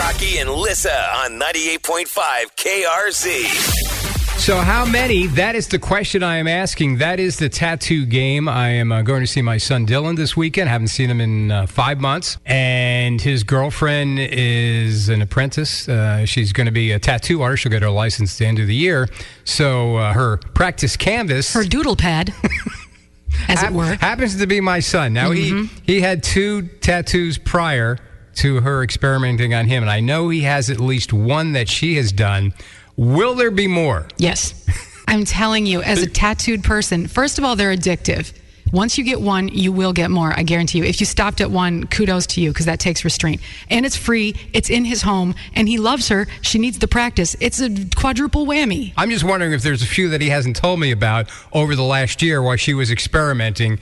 Rocky and Lissa on 98.5 KRZ. So, how many? That is the question I am asking. That is the tattoo game. I am uh, going to see my son Dylan this weekend. haven't seen him in uh, five months. And his girlfriend is an apprentice. Uh, she's going to be a tattoo artist. She'll get her license at the end of the year. So, uh, her practice canvas. Her doodle pad, as hap- it were. happens to be my son. Now he he had two tattoos prior to her experimenting on him, and I know he has at least one that she has done. Will there be more? Yes. I'm telling you, as a tattooed person, first of all, they're addictive. Once you get one, you will get more. I guarantee you. If you stopped at one, kudos to you because that takes restraint. And it's free. It's in his home, and he loves her. She needs the practice. It's a quadruple whammy. I'm just wondering if there's a few that he hasn't told me about over the last year while she was experimenting.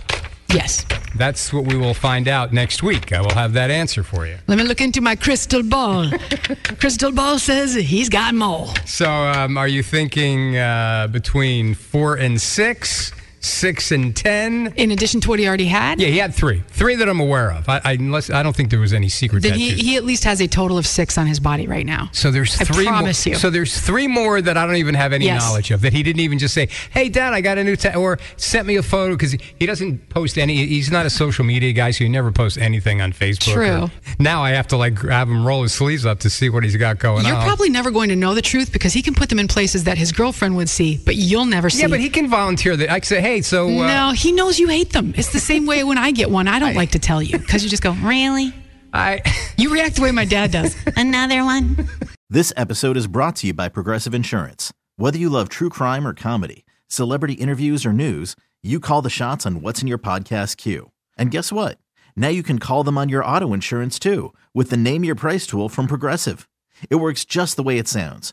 Yes. That's what we will find out next week. I will have that answer for you. Let me look into my crystal ball. crystal ball says he's got more. So, um, are you thinking uh, between four and six, six and ten? In addition to what he already had, Yeah, he had three, three that I'm aware of. I, I, unless I don't think there was any secret then he, he at least has a total of six on his body right now. So there's I three. promise more, you. So there's three more that I don't even have any Yes. knowledge of. That he didn't even just say, "Hey, Dad, I got a new ta-, or sent me a photo because he, he doesn't post any. He's not a social media guy, so he never posts anything on Facebook. or- True. now I have to like have him roll his sleeves up to see what he's got going You're on. probably never going to know the truth because he can put them in places that his girlfriend would see, but you'll never see. yeah, but he can volunteer that. I can say, "Hey, so uh, no, he knows you hate them. It's the same way when I get one. I don't like to tell you because you just go, really? I." You react the way my dad does. Another one. This episode is brought to you by Progressive Insurance. Whether you love true crime or comedy, celebrity interviews or news, you call the shots on what's in your podcast queue. And guess what? Now you can call them on your auto insurance too with the Name Your Price tool from Progressive. It works just the way it sounds.